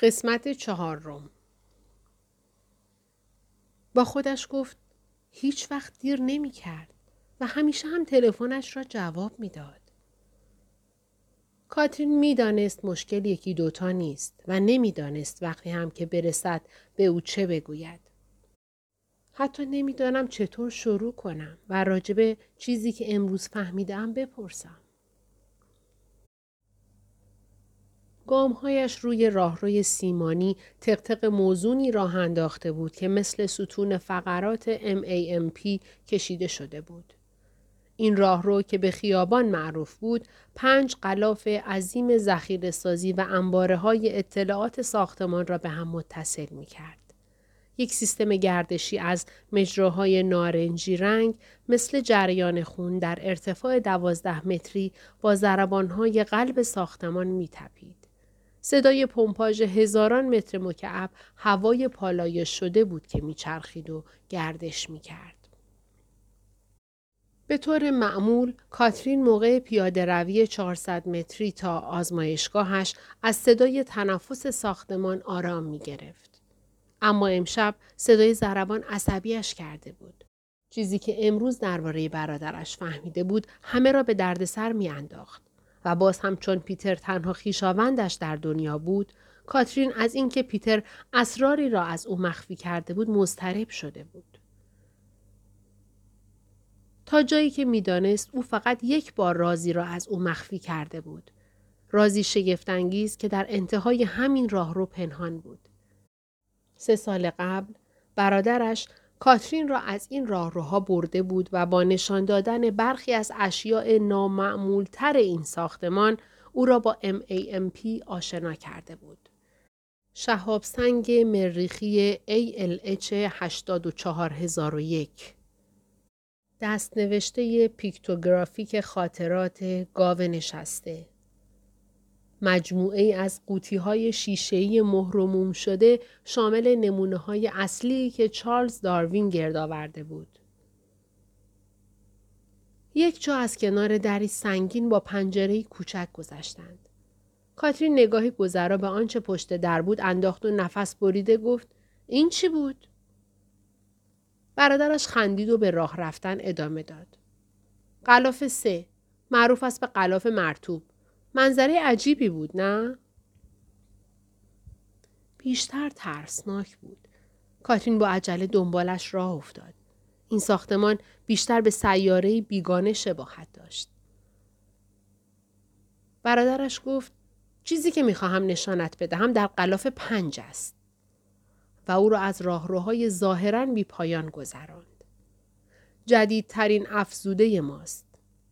قسمت چهارم با خودش گفت هیچ وقت دیر نمی کرد و همیشه هم تلفنش را جواب می‌داد. کاترین می‌دانست مشکل یکی دوتا نیست و نمی‌دانست وقتی هم که برسد به او چه بگوید. حتی نمی‌دانم چطور شروع کنم و راجب چیزی که امروز فهمیدم بپرسم. گامهایش روی راهروی سیمانی تقتق موزونی راه انداخته بود که مثل ستون فقرات MAMP کشیده شده بود. این راهرو که به خیابان معروف بود پنج قلاف عظیم ذخیره سازی و انباره های اطلاعات ساختمان را به هم متصل می کرد. یک سیستم گردشی از مجراهای نارنجی رنگ مثل جریان خون در ارتفاع دوازده متری با ضربانهای قلب ساختمان می تپید. صدای پمپاژ هزاران متر مکعب هوای پالایش شده بود که میچرخید و گردش می‌کرد. به طور معمول کاترین موقع پیاده روی 400 متری تا آزمایشگاهش از صدای تنفس ساختمان آرام می گرفت. اما امشب صدای زربان عصبیش کرده بود. چیزی که امروز درباره برادرش فهمیده بود همه را به دردسر میانداخت. و باز هم چون پیتر تنها خیشاوندش در دنیا بود کاترین از اینکه پیتر اسراری را از او مخفی کرده بود مضطرب شده بود. تا جایی که می‌دانست او فقط یک بار رازی را از او مخفی کرده بود. رازی شگفتانگیز که در انتهای همین راه رو پنهان بود. سه سال قبل برادرش کاترین را از این راهروها برده بود و با نشان دادن برخی از اشیاء نامعمولتر این ساختمان او را با MAMP آشنا کرده بود. شهاب سنگ مریخی ALH 84001 دست نوشته پیکتوگرافیک خاطرات گاو نشسته مجموعه از قوطی های شیشه‌ای مهرموم شده شامل نمونه های اصلی که چارلز داروین گرد آورده بود. یک جا از کنار دری سنگین با پنجره کوچک گذشتند. کاترین نگاهی گذرا به آنچه پشت در بود انداخت و نفس بریده گفت این چی بود؟ برادرش خندید و به راه رفتن ادامه داد. قلاف سه معروف است به قلاف مرتوب منظره عجیبی بود نه؟ بیشتر ترسناک بود. کاترین با عجله دنبالش راه افتاد. این ساختمان بیشتر به سیاره بیگانه شباهت داشت. برادرش گفت چیزی که می‌خواهم نشانت بدهم در قلاف پنج است. و او را از راهروهای ظاهرا بی پایان گذراند. جدیدترین افزوده ماست.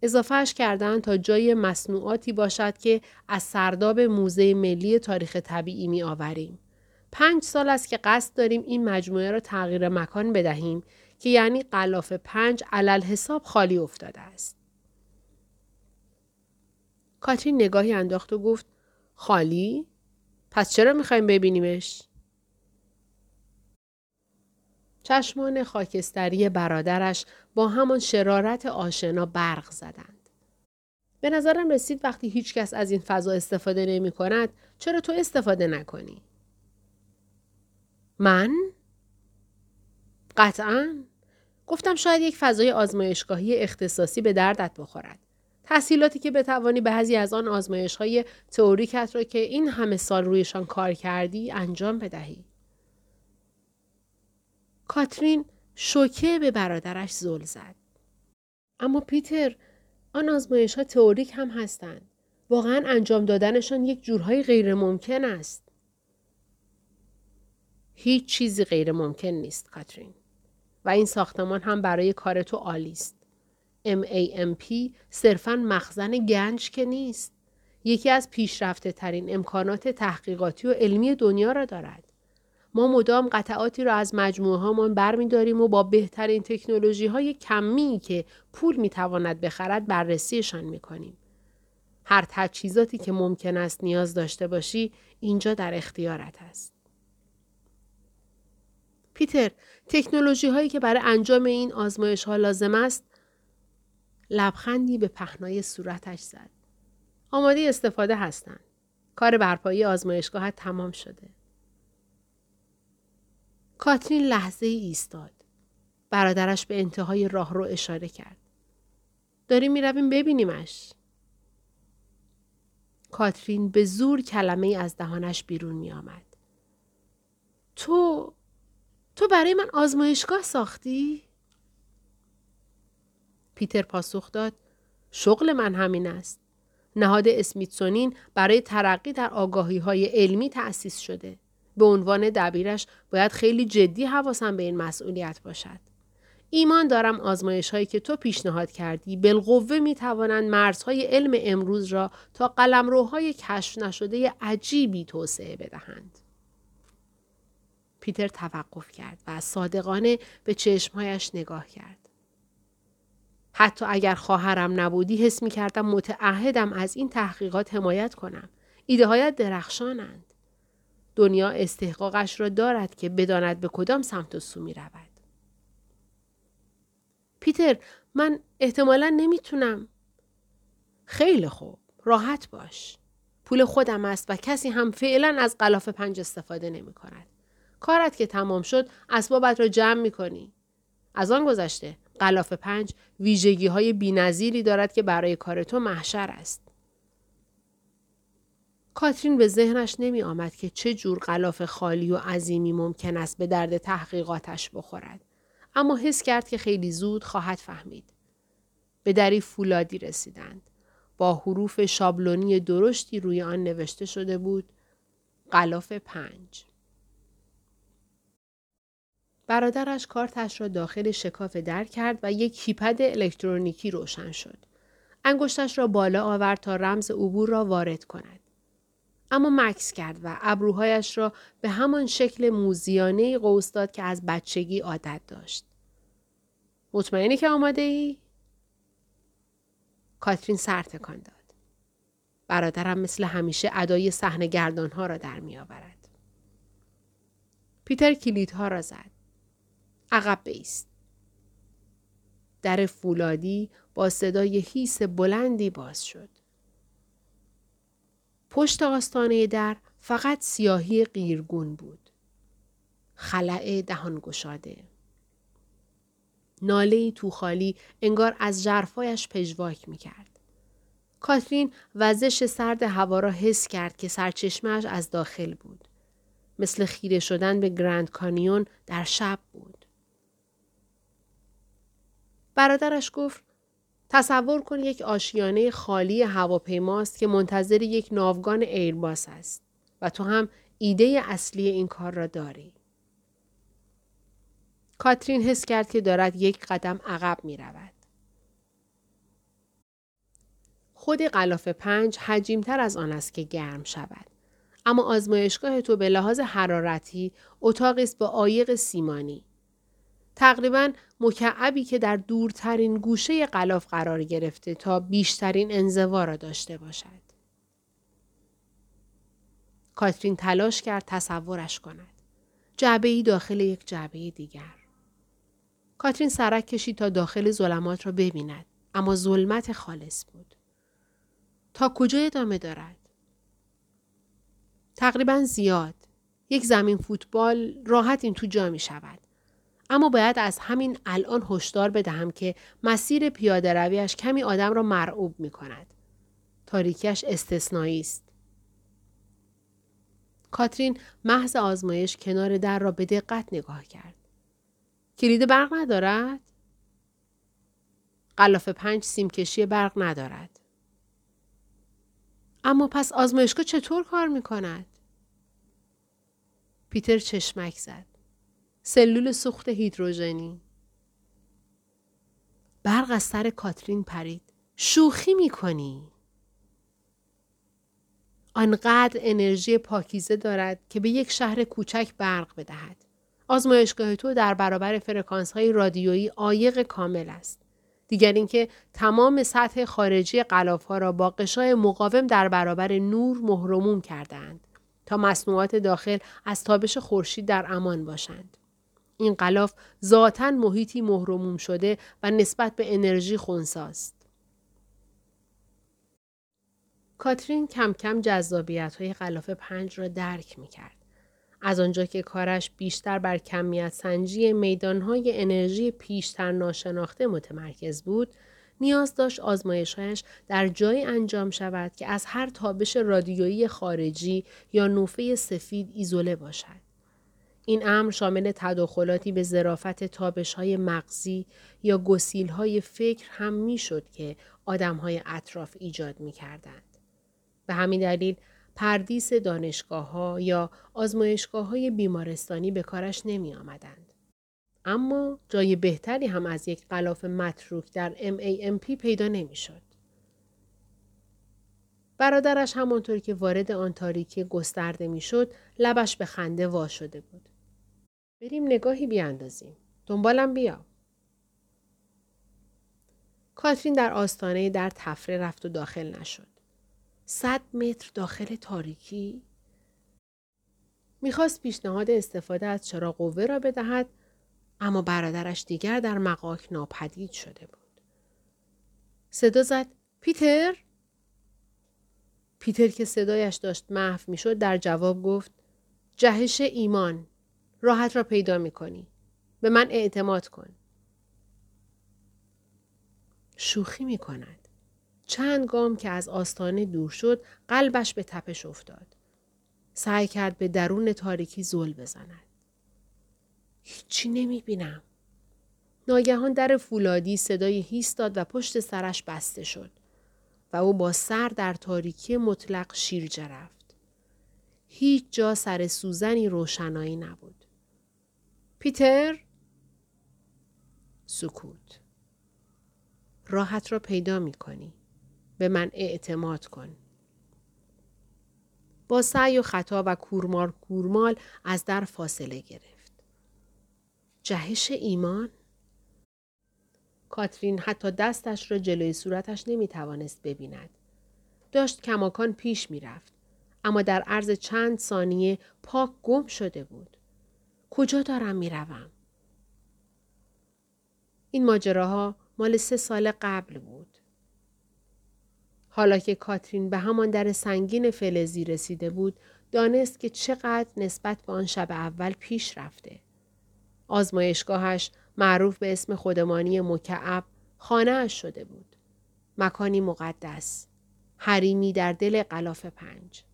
اضافهش کردن تا جای مصنوعاتی باشد که از سرداب موزه ملی تاریخ طبیعی می آوریم. پنج سال است که قصد داریم این مجموعه را تغییر مکان بدهیم که یعنی قلاف پنج علل حساب خالی افتاده است. کاترین نگاهی انداخت و گفت خالی؟ پس چرا می‌خوایم ببینیمش؟ چشمان خاکستری برادرش با همان شرارت آشنا برق زدند. به نظرم رسید وقتی هیچکس از این فضا استفاده نمی کند چرا تو استفاده نکنی؟ من؟ قطعا. گفتم شاید یک فضای آزمایشگاهی اختصاصی به دردت بخورد. تحصیلاتی که بتوانی بعضی از آن آزمایش های تئوریکت را که این همه سال رویشان کار کردی انجام بدهی. کاترین شوکه به برادرش زل زد. اما پیتر آن آزمایش ها تئوریک هم هستند. واقعا انجام دادنشان یک جورهای غیر ممکن است. هیچ چیزی غیر ممکن نیست کاترین. و این ساختمان هم برای کار تو عالی است. MAMP صرفا مخزن گنج که نیست. یکی از پیشرفته ترین امکانات تحقیقاتی و علمی دنیا را دارد. ما مدام قطعاتی را از مجموعه هامان برمیداریم و با بهترین تکنولوژی های کمی که پول می‌تواند بخرد بررسیشان می‌کنیم. هر تجهیزاتی که ممکن است نیاز داشته باشی اینجا در اختیارت است. پیتر، تکنولوژی هایی که برای انجام این آزمایش ها لازم است لبخندی به پهنای صورتش زد. آماده استفاده هستند. کار برپایی آزمایشگاه تمام شده. کاترین لحظه ای ایستاد. برادرش به انتهای راه رو اشاره کرد. داریم می‌رویم ببینیمش. کاترین به زور کلمه از دهانش بیرون می آمد. تو تو برای من آزمایشگاه ساختی؟ پیتر پاسخ داد شغل من همین است. نهاد اسمیتسونین برای ترقی در آگاهی های علمی تأسیس شده. به عنوان دبیرش باید خیلی جدی حواسم به این مسئولیت باشد. ایمان دارم آزمایش هایی که تو پیشنهاد کردی بالقوه می توانند مرزهای علم امروز را تا قلمروهای کشف نشده عجیبی توسعه بدهند. پیتر توقف کرد و صادقانه به چشمهایش نگاه کرد. حتی اگر خواهرم نبودی حس می کردم متعهدم از این تحقیقات حمایت کنم. ایده هایت درخشانند. دنیا استحقاقش را دارد که بداند به کدام سمت و سو می رود. پیتر من احتمالا نمی‌تونم. خیلی خوب. راحت باش. پول خودم است و کسی هم فعلا از قلاف پنج استفاده نمی کند. کارت که تمام شد اسبابت را جمع می کنی. از آن گذشته قلاف پنج ویژگی های دارد که برای کار تو محشر است. کاترین به ذهنش نمی آمد که چه جور غلاف خالی و عظیمی ممکن است به درد تحقیقاتش بخورد. اما حس کرد که خیلی زود خواهد فهمید. به دری فولادی رسیدند. با حروف شابلونی درشتی روی آن نوشته شده بود غلاف پنج. برادرش کارتش را داخل شکاف در کرد و یک کیپد الکترونیکی روشن شد. انگشتش را بالا آورد تا رمز عبور را وارد کند. اما مکس کرد و ابروهایش را به همان شکل موزیانه قوس داد که از بچگی عادت داشت. مطمئنی که آماده ای؟ کاترین سر تکان داد. برادرم مثل همیشه ادای صحنه گردان ها را در می آورد. پیتر کلیدها را زد. عقب بیست. در فولادی با صدای هیس بلندی باز شد. پشت آستانه در فقط سیاهی قیرگون بود. خلعه دهان گشاده. ناله تو خالی انگار از جرفایش پژواک می کرد. کاترین وزش سرد هوا را حس کرد که سرچشمهش از داخل بود. مثل خیره شدن به گرند کانیون در شب بود. برادرش گفت تصور کن یک آشیانه خالی هواپیماست که منتظر یک ناوگان ایرباس است و تو هم ایده اصلی این کار را داری. کاترین حس کرد که دارد یک قدم عقب می رود. خود غلاف پنج حجیمتر از آن است که گرم شود. اما آزمایشگاه تو به لحاظ حرارتی اتاقی است با عایق سیمانی. تقریبا مکعبی که در دورترین گوشه غلاف قرار گرفته تا بیشترین انزوا را داشته باشد. کاترین تلاش کرد تصورش کند. جعبه ای داخل یک جعبه دیگر. کاترین سرک کشید تا داخل ظلمات را ببیند اما ظلمت خالص بود. تا کجا ادامه دارد؟ تقریبا زیاد. یک زمین فوتبال راحت این تو جا می شود. اما باید از همین الان هشدار بدهم که مسیر پیاده رویش کمی آدم را مرعوب می کند. تاریکیش استثنایی است. کاترین محض آزمایش کنار در را به دقت نگاه کرد. کلید برق ندارد؟ قلاف پنج سیمکشی برق ندارد. اما پس آزمایشگاه چطور کار می کند؟ پیتر چشمک زد. سلول سوخت هیدروژنی برق از سر کاترین پرید. شوخی می کنی؟ آنقدر انرژی پاکیزه دارد که به یک شهر کوچک برق بدهد. آزمایشگاه تو در برابر فرکانس های رادیویی عایق کامل است. دیگر اینکه تمام سطح خارجی قلاف ها را با قشای مقاوم در برابر نور مهرموم کردند تا مصنوعات داخل از تابش خورشید در امان باشند. این قلاف ذاتا محیطی مهرموم شده و نسبت به انرژی خونساست. کاترین کم کم جذابیت های غلاف پنج را درک می کرد. از آنجا که کارش بیشتر بر کمیت سنجی میدانهای انرژی پیشتر ناشناخته متمرکز بود، نیاز داشت آزمایشهایش در جای انجام شود که از هر تابش رادیویی خارجی یا نوفه سفید ایزوله باشد. این امر شامل تداخلاتی به ظرافت تابش های مغزی یا گسیل های فکر هم می‌شد که آدم های اطراف ایجاد می کردند. به همین دلیل پردیس دانشگاه ها یا آزمایشگاه های بیمارستانی به کارش نمی آمدند. اما جای بهتری هم از یک غلاف متروک در MAMP پیدا نمی شد. برادرش همانطور که وارد آن تاریکی گسترده می شد لبش به خنده وا شده بود. بریم نگاهی بیاندازیم. دنبالم بیا. کاترین در آستانه در تفره رفت و داخل نشد. صد متر داخل تاریکی؟ می‌خواست پیشنهاد استفاده از چراغ قوه را بدهد اما برادرش دیگر در مقاک ناپدید شده بود. صدا زد پیتر؟ پیتر که صدایش داشت محو می‌شد در جواب گفت جهش ایمان راحت را پیدا می کنی. به من اعتماد کن. شوخی می کند. چند گام که از آستانه دور شد قلبش به تپش افتاد. سعی کرد به درون تاریکی زل بزند. هیچی نمی بینم. ناگهان در فولادی صدای هیس داد و پشت سرش بسته شد و او با سر در تاریکی مطلق شیر رفت. هیچ جا سر سوزنی روشنایی نبود. پیتر؟ سکوت. راحت را پیدا می کنی. به من اعتماد کن. با سعی و خطا و کورمار کورمال از در فاصله گرفت. جهش ایمان؟ کاترین حتی دستش را جلوی صورتش نمی توانست ببیند. داشت کماکان پیش می رفت. اما در عرض چند ثانیه پاک گم شده بود. کجا دارم می‌روم؟ این ماجراها مال سه سال قبل بود. حالا که کاترین به همان در سنگین فلزی رسیده بود دانست که چقدر نسبت به آن شب اول پیش رفته. آزمایشگاهش معروف به اسم خودمانی مکعب خانه شده بود. مکانی مقدس. حریمی در دل قلاف پنج.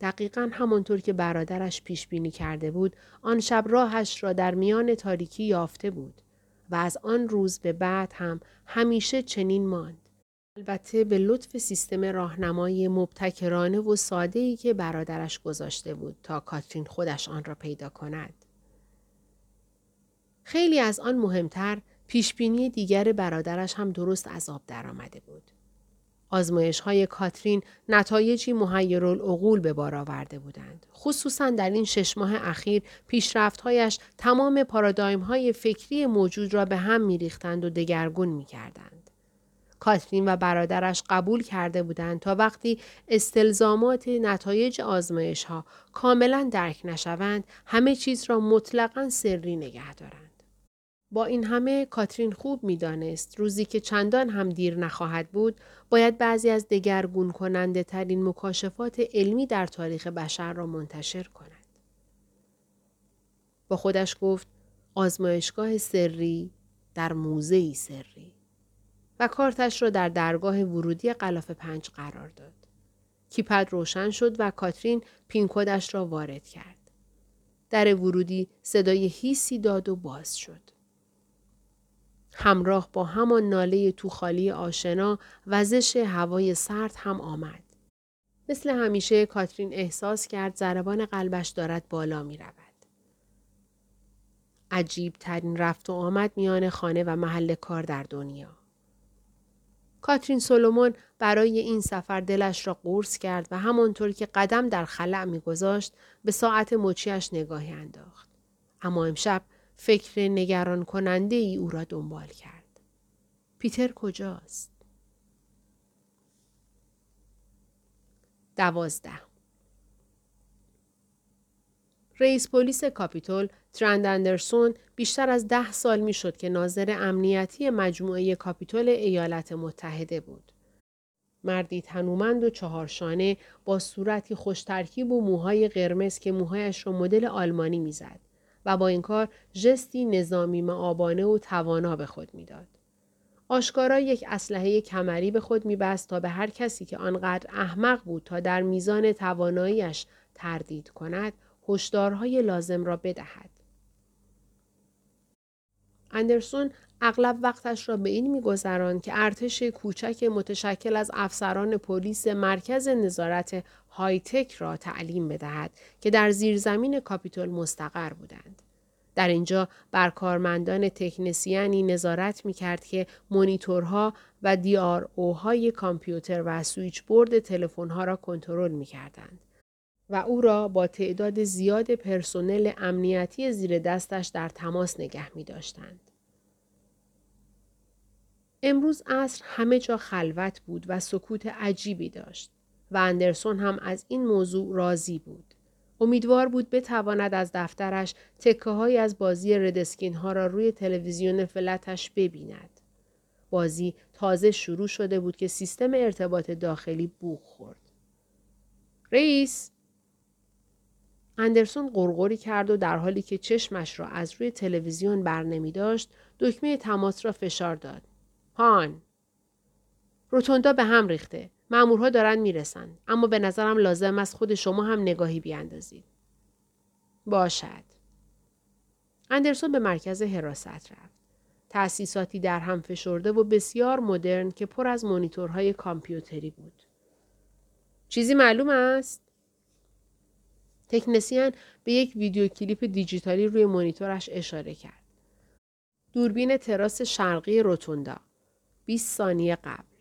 دقیقا همانطور که برادرش پیش بینی کرده بود آن شب راهش را در میان تاریکی یافته بود و از آن روز به بعد هم همیشه چنین ماند. البته به لطف سیستم راهنمایی مبتکرانه و ساده ای که برادرش گذاشته بود تا کاترین خودش آن را پیدا کند. خیلی از آن مهمتر پیشبینی دیگر برادرش هم درست از آب درآمده بود. آزمایش های کاترین نتایجی العقول به بار آورده بودند. خصوصا در این شش ماه اخیر پیشرفتهایش تمام پارادایم های فکری موجود را به هم میریختند و دگرگون می کردند. کاترین و برادرش قبول کرده بودند تا وقتی استلزامات نتایج آزمایش ها کاملا درک نشوند همه چیز را مطلقا سری نگه دارند. با این همه کاترین خوب می‌دانست روزی که چندان هم دیر نخواهد بود باید بعضی از دگرگون کننده ترین مکاشفات علمی در تاریخ بشر را منتشر کند. با خودش گفت آزمایشگاه سری در موزه سری و کارتش را در درگاه ورودی قلاف پنج قرار داد. کیپد روشن شد و کاترین پینکودش را وارد کرد. در ورودی صدای هیسی داد و باز شد. همراه با همان ناله توخالی آشنا وزش هوای سرد هم آمد. مثل همیشه کاترین احساس کرد ضربان قلبش دارد بالا می رود. عجیب ترین رفت و آمد میان خانه و محل کار در دنیا. کاترین سولومون برای این سفر دلش را قرص کرد و همانطور که قدم در خلأ میگذاشت به ساعت مچیش نگاهی انداخت. اما امشب فکر نگران کننده ای او را دنبال کرد. پیتر کجاست؟ دوازده رئیس پلیس کاپیتول ترنت اندرسون بیشتر از ده سال می شد که ناظر امنیتی مجموعه کاپیتول ایالات متحده بود. مردی تنومند و چهارشانه با صورتی خوشترکیب و موهای قرمز که موهایش را مدل آلمانی می‌زد و با این کار ژستی نظامی معابانه و توانا به خود می‌داد. آشکارا یک اسلحه کمری به خود میبست تا به هر کسی که آنقدر احمق بود تا در میزان تواناییش تردید کند هشدارهای لازم را بدهد. اندرسون اغلب وقتش را به این میگذراند که ارتش کوچک متشکل از افسران پلیس مرکز نظارت high-tech را تعلیم بدهد که در زیرزمین کاپیتول مستقر بودند. در اینجا بر کارمندان تکنسینانی نظارت می کرد که مونیتورها و DVR های کامپیوتر و switchboard تلفن‌ها را کنترل می کردند. و او را با تعداد زیاد پرسنل امنیتی زیر دستش در تماس نگه می داشتند. امروز عصر همه جا خلوت بود و سکوت عجیبی داشت و اندرسون هم از این موضوع راضی بود. امیدوار بود بتواند از دفترش تکه های از بازی ردسکین ها را روی تلویزیون فلتش ببیند. بازی تازه شروع شده بود که سیستم ارتباط داخلی بوغ خورد. رئیس اندرسون قرقری کرد و در حالی که چشمش را از روی تلویزیون بر داشت دکمه تماس را فشار داد. هان روتوندا به هم ریخته. مامورها دارن می‌رسن. اما به نظرم لازم است خود شما هم نگاهی بیاندازید. باشد. اندرسون به مرکز حراست رفت. تأسیساتی در هم فشرده و بسیار مدرن که پر از مونیتورهای کامپیوتری بود. چیزی معلوم است؟ تکنسیان به یک ویدیو کلیپ دیجیتالی روی مونیتورش اشاره کرد. دوربین تراس شرقی روتوندا 20 ثانیه قبل.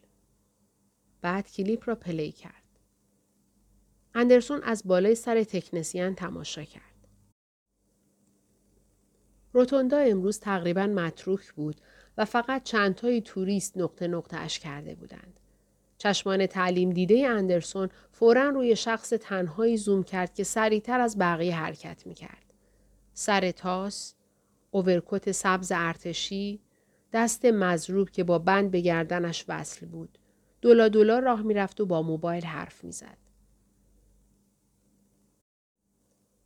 بعد کلیپ را play کرد. اندرسون از بالای سر تکنسین تماشا کرد. روتوندا امروز تقریبا متروک بود و فقط چندتایی توریست نقطه نقطه اش کرده بودند. چشمان تعلیم دیده اندرسون فورا روی شخص تنهایی زوم کرد که سریعتر از بقیه حرکت می کرد. سر تاس، اوورکوت سبز ارتشی، دست مزروب که با بند به گردنش وصل بود. دولا دولا راه می‌رفت و با موبایل حرف می‌زد.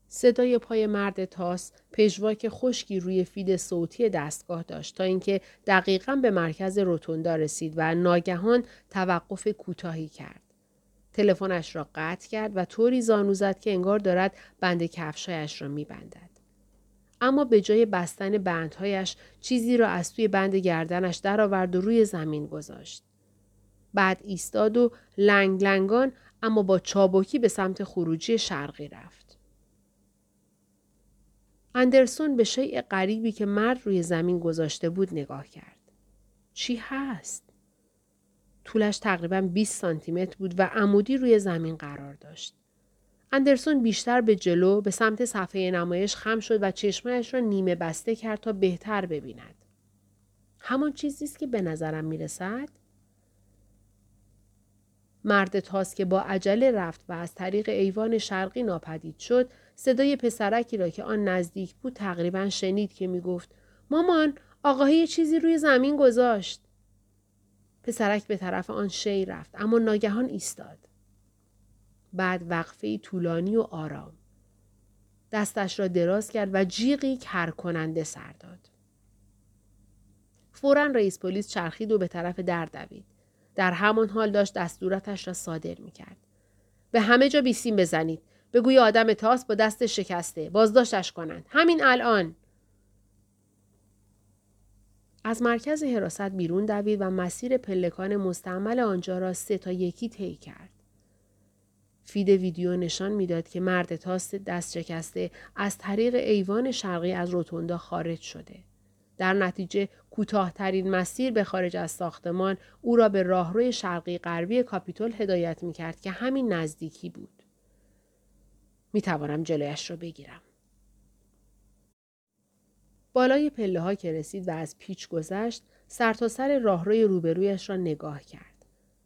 صدای پای مرد تاس پژواک خشکی روی فید صوتی دستگاه داشت تا اینکه دقیقا به مرکز روتوندا رسید و ناگهان توقف کوتاهی کرد. تلفنش را قطع کرد و طوری زانو زد که انگار دارد بند کفشایش را میبندد. اما به جای بستن بندهایش چیزی را از توی بند گردنش درآورد و روی زمین گذاشت. بعد ایستاد و لنگ لنگان اما با چابکی به سمت خروجی شرقی رفت. اندرسون به شیء غریبی که مرد روی زمین گذاشته بود نگاه کرد. چی هست؟ طولش تقریبا 20 سانتی متر بود و عمودی روی زمین قرار داشت. اندرسون بیشتر به جلو به سمت صفحه نمایش خم شد و چشمایش را نیمه بسته کرد تا بهتر ببیند. همان چیزی است که به نظرم می رسد؟ مرد تاس که با عجله رفت و از طریق ایوان شرقی ناپدید شد صدای پسرکی را که آن نزدیک بود تقریبا شنید که می گفت مامان آقاهی چیزی روی زمین گذاشت. پسرک به طرف آن شی رفت اما ناگهان ایستاد. بعد وقفه طولانی و آرام. دستش را دراز کرد و جیغی کر کننده سر داد. فورا رئیس پلیس چرخید و به طرف در دوید. در همان حال داشت دستوراتش را صادر می کرد. به همه جا بیسیم بزنید. بگوی آدم تاس با دست شکسته. بازداشتش کنند. همین الان. از مرکز حراست بیرون دوید و مسیر پلکان مستعمل آنجا را سه تا یکی طی کرد. فید ویدیو نشان می‌داد که مرد تاست دست شکسته از طریق ایوان شرقی از روتوندا خارج شده. در نتیجه کوتاهترین مسیر به خارج از ساختمان او را به راهروی شرقی غربی کاپیتول هدایت می کرد که همین نزدیکی بود. می توانم جلویش را بگیرم. بالای پله ها که رسید و از پیچ گذشت سرتاسر سر راهروی روبرویش را نگاه کرد.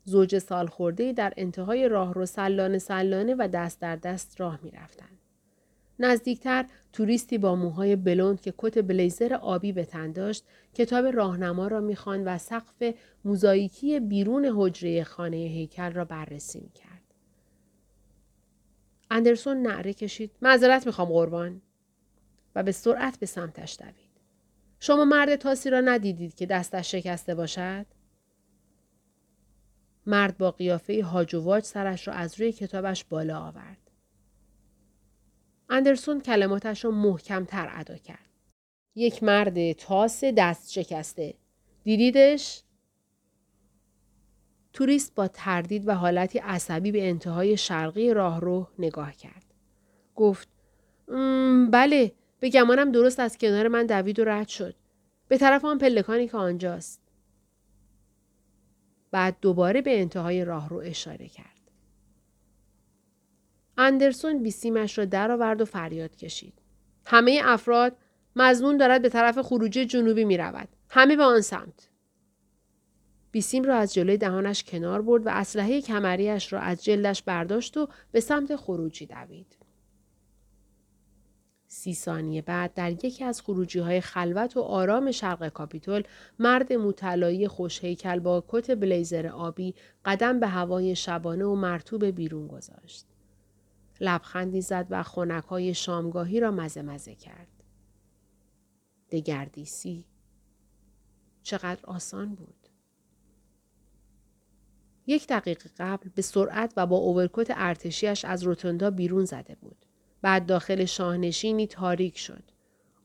زوج سال خورده در انتهای راه رو سلانه سلانه و دست در دست راه می رفتن. نزدیکتر توریستی با موهای بلوند که کت بلیزر آبی به تن داشت کتاب راهنما را می‌خواند و سقف موزاییکی بیرون حجره خانه هیکل را بررسی می‌کرد. اندرسون نعره کشید. معذرت می‌خوام قربان. و به سرعت به سمتش دوید. شما مرد تاسی را ندیدید که دستش شکسته باشد؟ مرد با قیافه هاجواج سرش را از روی کتابش بالا آورد اندرسون کلماتش را محکمتر ادا کرد. یک مرد تاس دست شکسته. دیدیدش؟ توریست با تردید و حالتی عصبی به انتهای شرقی راهرو نگاه کرد. گفت بله به گمانم درست از کنار من دوید و رد شد. به طرف آن پلکانی که آنجاست. بعد دوباره به انتهای راهرو اشاره کرد. اندرسون بیسیمش را درآورد و فریاد کشید. همه افراد مزنون دارد به طرف خروجی جنوبی می رود. همه به آن سمت. بیسیم را از جلوی دهانش کنار برد و اسلحه کمریش را از جلدش برداشت و به سمت خروجی دوید. سی ثانیه بعد در یکی از خروجی های خلوت و آرام شرق کاپیتول مرد مطلایی خوشهیکل با کت بلیزر آبی قدم به هوای شبانه و مرتوب بیرون گذاشت. لبخندی زد و خونک های شامگاهی را مزه مزه کرد. دگردیسی. چقدر آسان بود. یک دقیقه قبل به سرعت و با اوورکوت ارتشیش از روتوندا بیرون زده بود. بعد داخل شاهنشینی تاریک شد.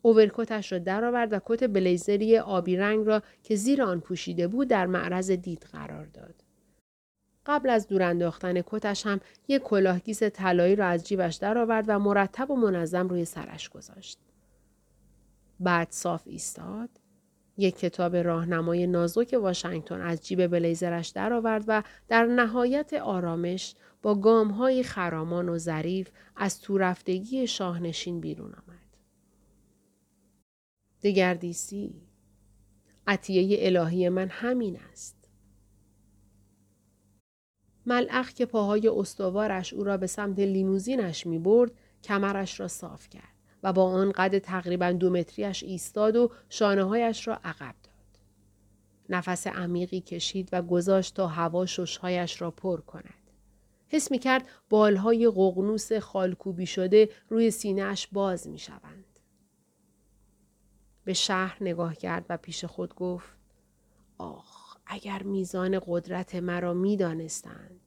اوورکوتش را درآورد و کت بلیزری آبی رنگ را که زیر آن پوشیده بود در معرض دید قرار داد. قبل از دور انداختن کتش هم یک کلاهگیس طلایی را از جیبش درآورد و مرتب و منظم روی سرش گذاشت. بعد صاف ایستاد. یک کتاب راهنمای نازک واشنگتن از جیب بلیزرش درآورد و در نهایت آرامش با های خرامان و ظریف از تورفتگی شاهنشین بیرون آمد. دگردیسی عطیه الهی من همین است. ملعق که پاهای استوارش او را به سمت لیموزینش می برد کمرش را صاف کرد و با آن قد تقریبا دو متریش ایستاد و شانههایش را عقب داد. نفس عمیقی کشید و گذاشت تا هوا ششهایش را پر کند. حس می کرد بالهای قغنوس خالکوبی شده روی سینهش باز می شوند. به شهر نگاه کرد و پیش خود گفت آخ اگر میزان قدرت مرا می دانستند.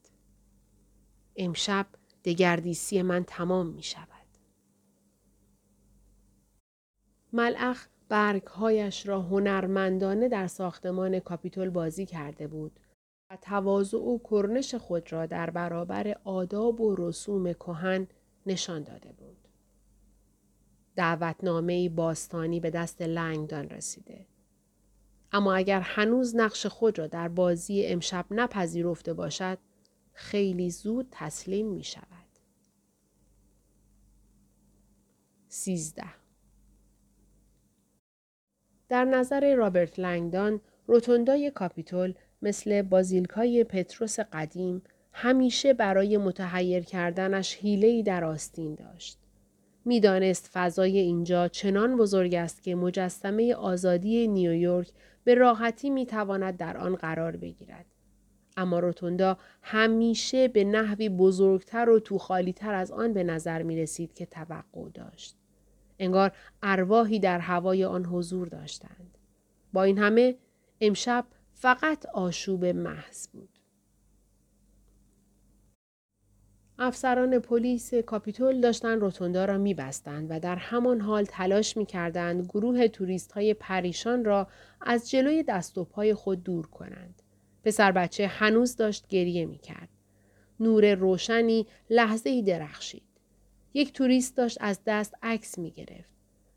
امشب دگردیسی من تمام می شود. ملعخ برگهایش را هنرمندانه در ساختمان کاپیتول بازی کرده بود و تواضع و کرنش خود را در برابر آداب و رسوم کهن نشان داده بود. دعوتنامه باستانی به دست لنگدان رسیده. اما اگر هنوز نقش خود را در بازی امشب نپذیرفته باشد خیلی زود تسلیم می شود. سیزده در نظر رابرت لنگدان روتوندای کاپیتول مثل بازیلکای پتروس قدیم همیشه برای متحیر کردنش حیله‌ای در آستین داشت. می‌دانست فضای اینجا چنان بزرگ است که مجسمه آزادی نیویورک به راحتی می تواند در آن قرار بگیرد. اما روتوندا همیشه به نحوی بزرگتر و توخالیتر از آن به نظر می رسید که توقع داشت. انگار ارواحی در هوای آن حضور داشتند. با این همه امشب فقط آشوب محض بود. افسران پلیس کاپیتول داشتن روتوندا را میبستند و در همان حال تلاش می‌کردند گروه توریست های پریشان را از جلوی دست و پای خود دور کنند. پسر بچه هنوز داشت گریه می‌کرد. نور روشنی لحظه ای درخشید. یک توریست داشت از دست عکس می گرفت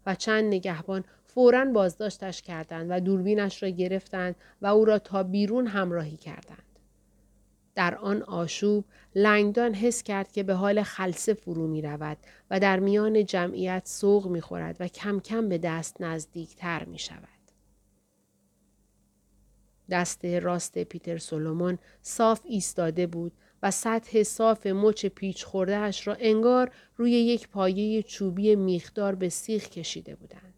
و چند نگهبان فورا بازداشتش کردند و دوربینش را گرفتند و او را تا بیرون همراهی کردند. در آن آشوب لنگدان حس کرد که به حال خلصه فرو می رود و در میان جمعیت سوق می خورد و کم کم به دست نزدیک تر می شود. دست راست پیتر سولومون صاف ایستاده بود و سطح صاف مچ پیچ خوردهش را انگار روی یک پایه چوبی میخدار به سیخ کشیده بودند.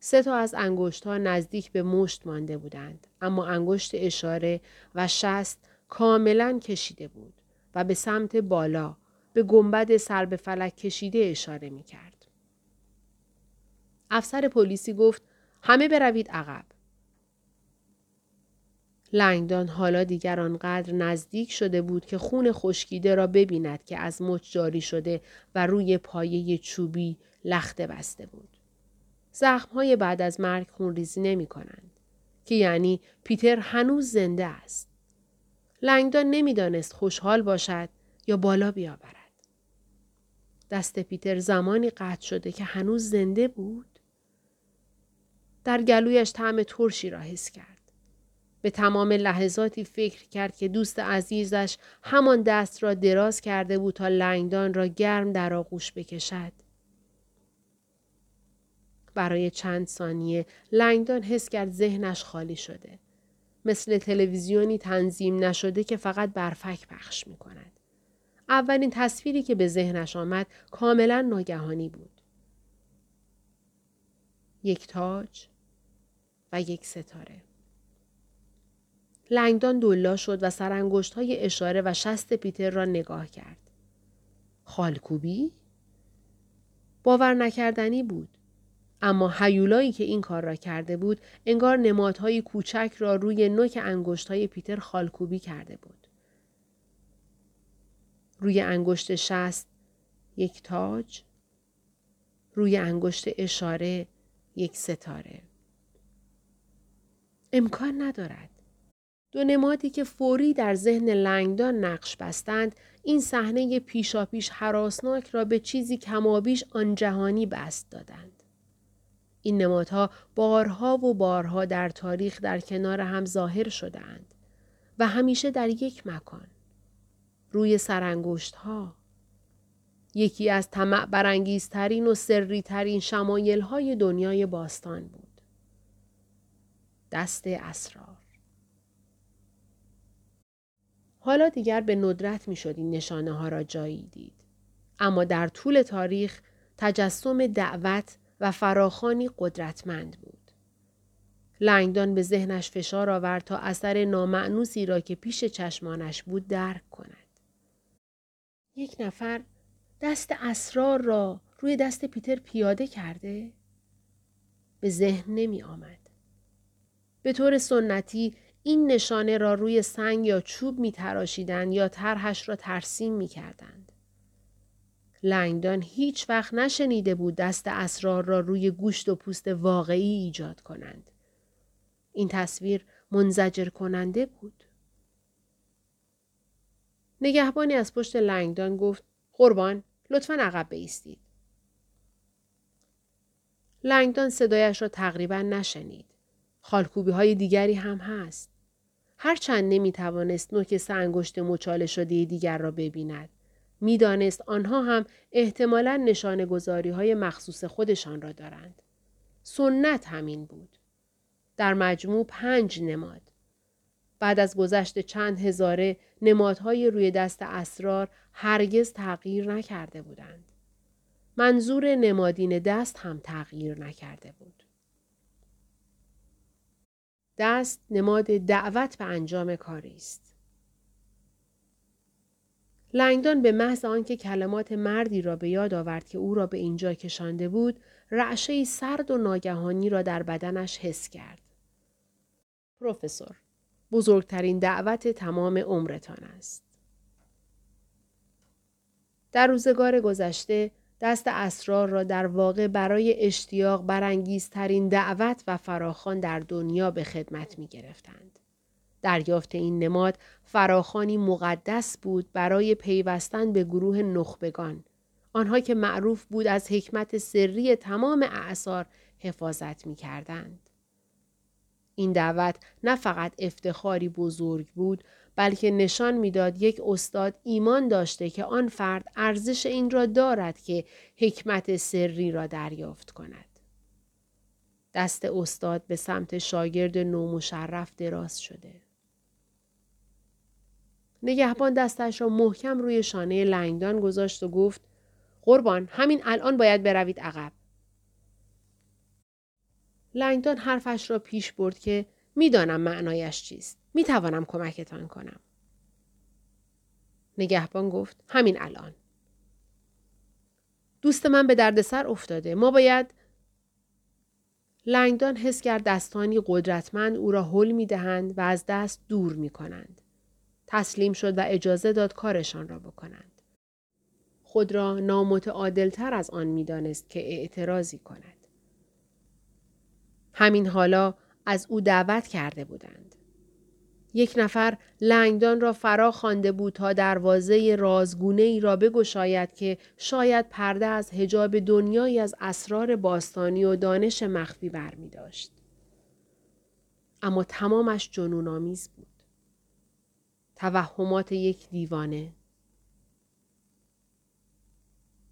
سه تا از انگشتها نزدیک به مشت مانده بودند اما انگشت اشاره و شست کاملا کشیده بود و به سمت بالا به گنبد سر به فلک کشیده اشاره می کرد. افسر پلیسی گفت همه بروید عقب. لنگدان حالا دیگر آنقدر نزدیک شده بود که خون خشکیده را ببیند که از مچ جاری شده و روی پایه چوبی لخته بسته بود. زخمهای بعد از مرگ خونریزی نمی کنند. که یعنی پیتر هنوز زنده است. لنگدان نمی‌دانست خوشحال باشد یا بالا بیاورد. دست پیتر زمانی قطع شده که هنوز زنده بود. در گلویش طعم ترشی را حس کرد. به تمام لحظاتی فکر کرد که دوست عزیزش همان دست را دراز کرده بود تا لنگدان را گرم در آغوش بکشد. برای چند ثانیه لنگدان حس کرد ذهنش خالی شده. مثل تلویزیونی تنظیم نشده که فقط برفک پخش می کند. اولین تصویری که به ذهنش آمد کاملا ناگهانی بود. یک تاج و یک ستاره. لنگدان دلا شد و سرانگشت های اشاره و شست پیتر را نگاه کرد. خالکوبی؟ باور نکردنی بود. اما هیولایی که این کار را کرده بود انگار نمادهای کوچک را روی نوک انگشت های پیتر خالکوبی کرده بود. روی انگشت شست یک تاج روی انگشت اشاره یک ستاره امکان ندارد دو نمادی که فوری در ذهن لنگدان نقش بستند این صحنه پیشاپیش حراسناک را به چیزی کمابیش آن جهانی بست دادند این نمادها بارها و بارها در تاریخ در کنار هم ظاهر شدهاند و همیشه در یک مکان روی سرانگشت ها. یکی از طمع برانگیزترین و سری ترین شمایل های دنیای باستان بود. دست اسرار. حالا دیگر به ندرت می شد این نشانه ها را جایی دید. اما در طول تاریخ تجسم دعوت و فراخانی قدرتمند بود. لنگدان به ذهنش فشار آورد تا اثر نامعنوسی را که پیش چشمانش بود درک کند. یک نفر دست اسرار را روی دست پیتر پیاده کرده؟ به ذهن نمی آمد. به طور سنتی این نشانه را روی سنگ یا چوب می تراشیدن یا طرحش را ترسیم می کردند. لنگدان هیچ وقت نشنیده بود دست اسرار را روی گوشت و پوست واقعی ایجاد کنند. این تصویر منزجر کننده بود. نگهبانی از پشت لنگدان گفت قربان لطفا عقب بایستید. لنگدان صدایش را تقریبا نشنید. خالکوبی های دیگری هم هست. هرچند نمی توانست نوک انگشت مچاله شده دیگر را ببیند. می‌دانست آنها هم احتمالا نشان گذاری های مخصوص خودشان را دارند. سنت همین بود. در مجموع پنج نماد. بعد از گذشت چند هزاره نمادهای روی دست اسرار هرگز تغییر نکرده بودند. منظور نمادین دست هم تغییر نکرده بود. دست نماد دعوت به انجام کاری است. لنگدان به محض آنکه کلمات مردی را به یاد آورد که او را به اینجا کشانده بود، رعشه سرد و ناگهانی را در بدنش حس کرد. پروفسور بزرگترین دعوت تمام عمرتان است. در روزگار گذشته دست اسرار را در واقع برای اشتیاق برانگیزترین دعوت و فراخان در دنیا به خدمت می گرفتند. دریافت این نماد فراخانی مقدس بود برای پیوستن به گروه نخبگان آنها که معروف بود از حکمت سری تمام اعثار حفاظت می کردند. این دعوت نه فقط افتخاری بزرگ بود بلکه نشان می‌داد یک استاد ایمان داشته که آن فرد ارزش این را دارد که حکمت سری را دریافت کند. دست استاد به سمت شاگرد نومشرف دراز شده. نگهبان دستش را محکم روی شانه لنگدان گذاشت و گفت قربان همین الان باید بروید عقب. لنگدان حرفش را پیش برد که می‌دانم معنایش چیست. می توانم کمکتان کنم. نگهبان گفت همین الان. دوست من به دردسر افتاده. ما باید لنگدان حس کرد دستانی قدرتمند او را حل می دهند و از دست دور می کنند. تسلیم شد و اجازه داد کارشان را بکنند. خود را نامتعادلتر از آن می‌دانست که اعتراضی کند. همین حالا از او دعوت کرده بودند. یک نفر لنگدان را فرا خوانده بود تا دروازه رازگونه ای را بگشاید که شاید پرده از هجاب دنیایی از اسرار باستانی و دانش مخفی برمی داشت. اما تمامش جنون آمیز بود. توهمات یک دیوانه.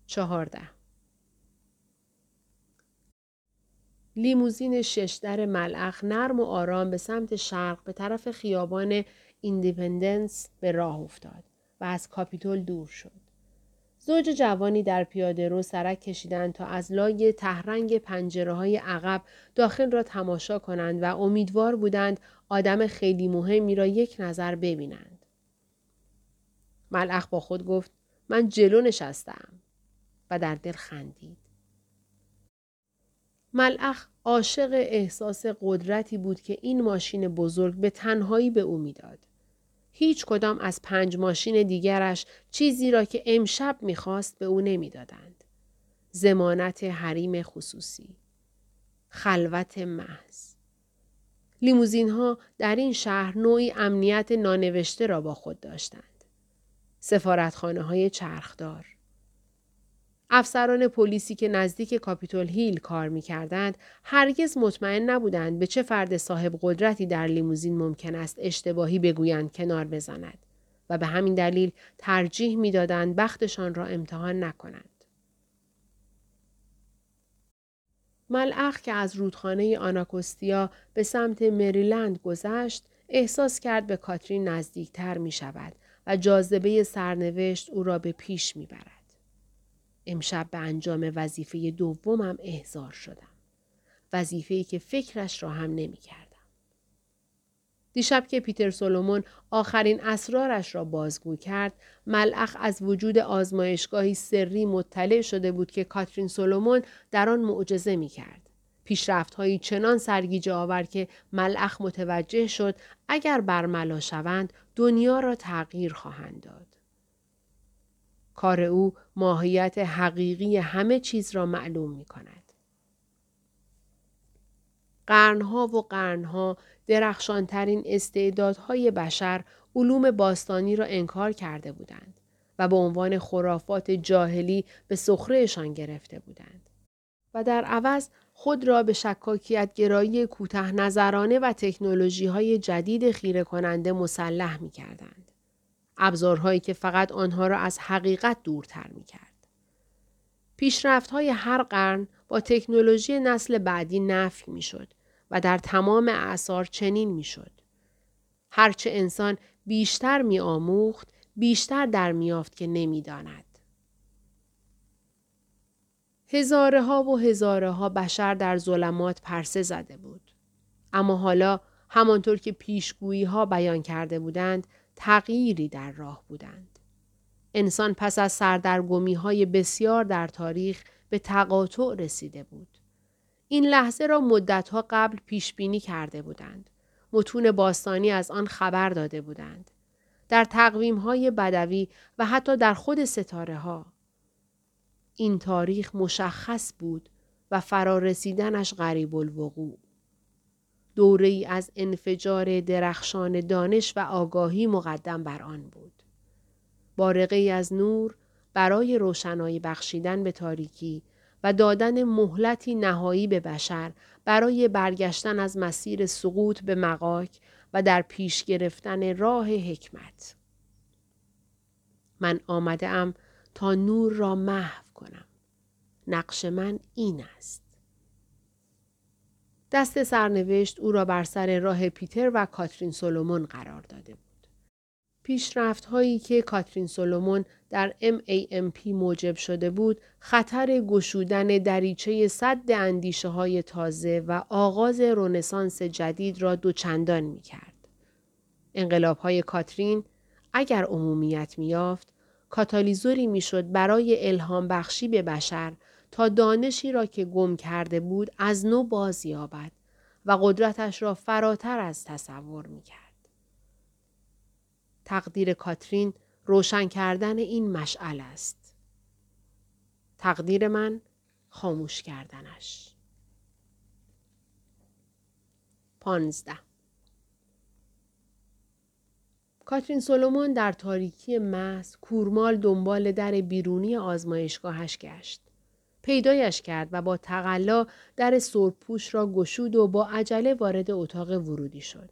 چهارده لیموزین ششدر ملعق نرم و آرام به سمت شرق به طرف خیابان ایندیپندنس به راه افتاد و از کاپیتول دور شد. زوج جوانی در پیاده رو سرک کشیدند تا از لای تهرنگ پنجره های عقب داخل را تماشا کنند و امیدوار بودند آدم خیلی مهمی را یک نظر ببینند. ملعق با خود گفت من جلو نشستم و در دل خندید. ملعخ عاشق احساس قدرتی بود که این ماشین بزرگ به تنهایی به او می‌داد. هیچ کدام از پنج ماشین دیگرش چیزی را که امشب می‌خواست به او نمی‌دادند. زمانت حریم خصوصی. خلوت محض. لیموزین ها در این شهر نوعی امنیت نانوشته را با خود داشتند. سفارتخانه های چرخدار. افسران پلیسی که نزدیک کاپیتول هیل کار می کردند هرگز مطمئن نبودند به چه فرد صاحب قدرتی در لیموزین ممکن است اشتباهی بگویند کنار بزند و به همین دلیل ترجیح می‌دادند بختشان را امتحان نکنند. ملعخ که از رودخانه آناکوستیا به سمت مریلند گذشت احساس کرد به کاترین نزدیکتر می شود و جاذبه سرنوشت او را به پیش می برد. امشب به انجام وظیفه دومم احضار شدم. وظیفه‌ای که فکرش را هم نمی کردم. دیشب که پیتر سولومون آخرین اسرارش را بازگو کرد، ملعخ از وجود آزمایشگاهی سری مطلع شده بود که کاترین سولومون در آن معجزه می کرد. پیشرفت هایی چنان سرگیجه آور که ملعخ متوجه شد اگر برملا شوند دنیا را تغییر خواهند داد. کار او ماهیت حقیقی همه چیز را معلوم می کند. قرنها و قرنها درخشانترین استعدادهای بشر علوم باستانی را انکار کرده بودند و به عنوان خرافات جاهلی به سخرهشان گرفته بودند. و در عوض خود را به شکاکیت گرایی کوته نظرانه و تکنولوژی های جدید خیره کننده مسلح می کردند. ابزارهایی که فقط آنها را از حقیقت دورتر می کرد. پیشرفت های هر قرن با تکنولوژی نسل بعدی نفی می شد و در تمام اعثار چنین می شد. هرچه انسان بیشتر می آموخت بیشتر در میافت که نمی‌داند. هزاره ها و هزاره ها بشر در ظلمات پرسه زده بود. اما حالا همانطور که پیشگویی ها بیان کرده بودند تغییری در راه بودند. انسان پس از سردرگمی های بسیار در تاریخ به تقاطع رسیده بود. این لحظه را مدتها قبل پیش بینی کرده بودند. متون باستانی از آن خبر داده بودند. در تقویم های بدوی و حتی در خود ستاره ها. این تاریخ مشخص بود و فرارسیدنش غریب الوقوع. دوره ای از انفجار درخشان دانش و آگاهی مقدم بر آن بود. بارقه ای از نور برای روشنایی بخشیدن به تاریکی و دادن مهلتی نهایی به بشر برای برگشتن از مسیر سقوط به مقاک و در پیش گرفتن راه حکمت. من آمده ام تا نور را محو کنم. نقش من این است. دست سرنوشت او را بر سر راه پیتر و کاترین سولومون قرار داده بود. پیشرفت هایی که کاترین سولومون در MAMP موجب شده بود خطر گشودن دریچه صد اندیشه های تازه و آغاز رونسانس جدید را دوچندان می کرد. انقلاب های کاترین اگر عمومیت می یافت کاتالیزوری می شد برای الهام بخشی به بشر تا دانشی را که گم کرده بود از نو باز یابد و قدرتش را فراتر از تصور می کرد. تقدیر کاترین روشن کردن این مشعل است. تقدیر من خاموش کردنش. پانزده کاترین سولومون در تاریکی محض کورمال دنبال در بیرونی آزمایشگاهش گشت. پیدایش کرد و با تقلا در سرپوش را گشود و با عجله وارد اتاق ورودی شد.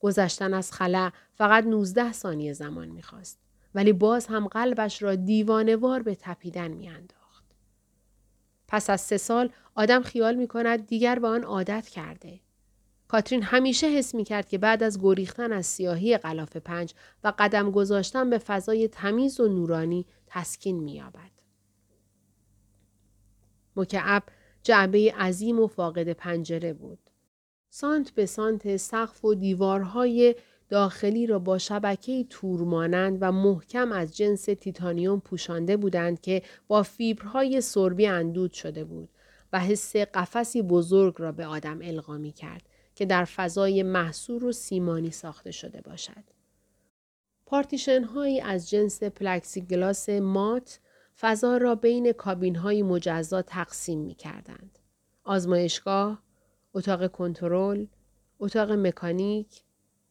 گذشتن از خلا فقط 19 ثانیه زمان می‌خواست. ولی باز هم قلبش را دیوانوار به تپیدن میانداخت. پس از سه سال آدم خیال می کند دیگر به آن عادت کرده. کاترین همیشه حس می کرد که بعد از گریختن از سیاهی غلاف پنج و قدم گذاشتن به فضای تمیز و نورانی تسکین می یابد. مکعب جعبه عظیم و فاقد پنجره بود. سانت به سانت سقف و دیوارهای داخلی را با شبکه تورمانند و محکم از جنس تیتانیوم پوشانده بودند که با فیبرهای سربی اندود شده بود و حس قفسی بزرگ را به آدم القا می کرد که در فضای محصور و سیمانی ساخته شده باشد. پارتیشن هایی از جنس پلکسیگلاس مات فضا را بین کابین های مجزا تقسیم می کردند. آزمایشگاه، اتاق کنترل، اتاق مکانیک،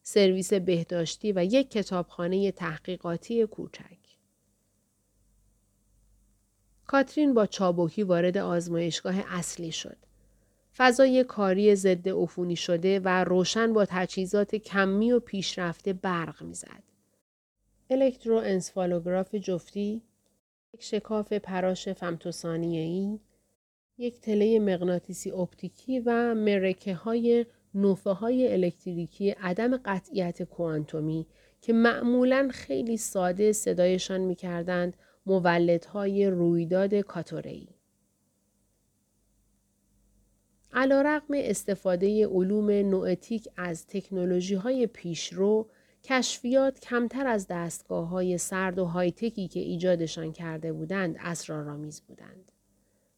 سرویس بهداشتی و یک کتابخانه تحقیقاتی کوچک. کاترین با چابکی وارد آزمایشگاه اصلی شد. فضای کاری ضد عفونی شده و روشن با تجهیزات کمی و پیشرفته برق می‌زد. الکترو انسفالوگراف جفتی، یک شکاف پراش فمتوسانیه‌ای، یک تله مغناطیسی اپتیکی و مرکه های نوفه های الکتریکی عدم قطعیت کوانتومی که معمولا خیلی ساده صدایشان می کردند مولدهای رویداد کاتورهی. علا رقم استفاده علوم نوئتیک از تکنولوژی های پیشرو، کشفیات کمتر از دستگاه های سرد و هایتکی که ایجادشان کرده بودند اسرارآمیز بودند.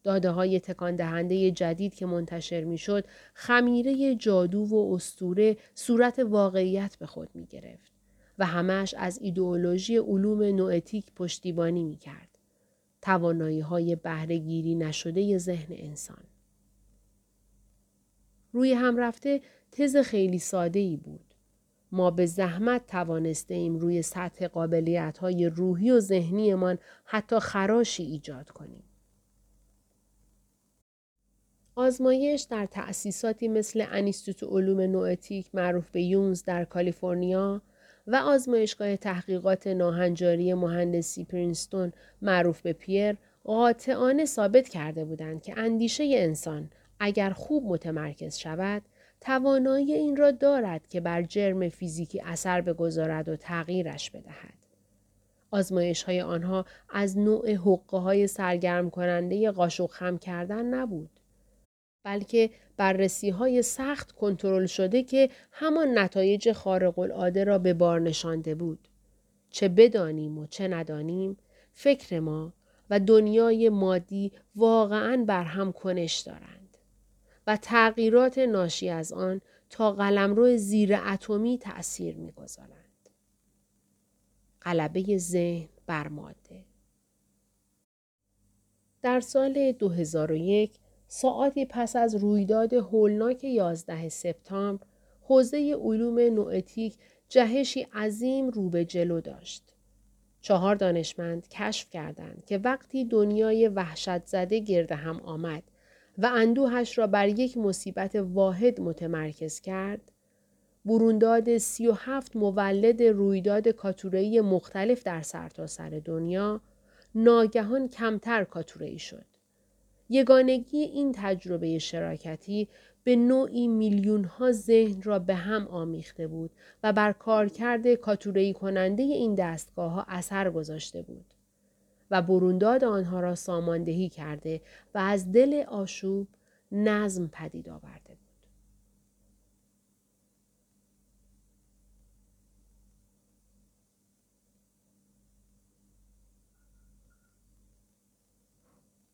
داده های تکان دهنده جدید که منتشر می شد خمیره جادو و استوره صورت واقعیت به خود می گرفت و همش از ایدئولوژی علوم نوئتیک پشتیبانی می کرد. توانایی های بهرهگیری نشده ذهن انسان. روی هم رفته تز خیلی ساده ای بود. ما به زحمت توانسته ایم روی سطح قابلیت های روحی و ذهنیمان حتی خراشی ایجاد کنیم. آزمایش در تأسیساتی مثل انیستوت علوم نوئتیک معروف به یونز در کالیفرنیا و آزمایشگاه تحقیقات ناهنجاری مهندسی پرینستون معروف به پیر قاطعانه ثابت کرده بودند که اندیشه انسان اگر خوب متمرکز شود توانایی این را دارد که بر جرم فیزیکی اثر بگذارد و تغییرش بدهد. آزمایش های آنها از نوع حقه های سرگرم کننده قاشق خم کردن نبود. بلکه بررسی های سخت کنترل شده که همان نتایج خارق العاده را به بار نشانده بود. چه بدانیم و چه ندانیم فکر ما و دنیای مادی واقعا بر هم کنش دارند و تغییرات ناشی از آن تا قلمرو زیر اتمی تأثیر می‌گذارند. غلبه ذهن بر ماده در سال 2001 ساعتی پس از رویداد هولناک 11 سپتامبر حوزه علوم نوئتیک جهشی عظیم رو به جلو داشت. چهار دانشمند کشف کردند که وقتی دنیای وحشت زده گرد هم آمد و اندوهش را بر یک مصیبت واحد متمرکز کرد، برونداد سی و هفت مولد رویداد کاتورهی مختلف در سرتاسر سر دنیا ناگهان کمتر کاتورهی شد. یگانگی این تجربه شراکتی به نوعی میلیون ها ذهن را به هم آمیخته بود و بر کارکرد کاتورهی کننده این دستگاه ها اثر گذاشته بود و برونداد آنها را ساماندهی کرده و از دل آشوب نظم پدید آورده.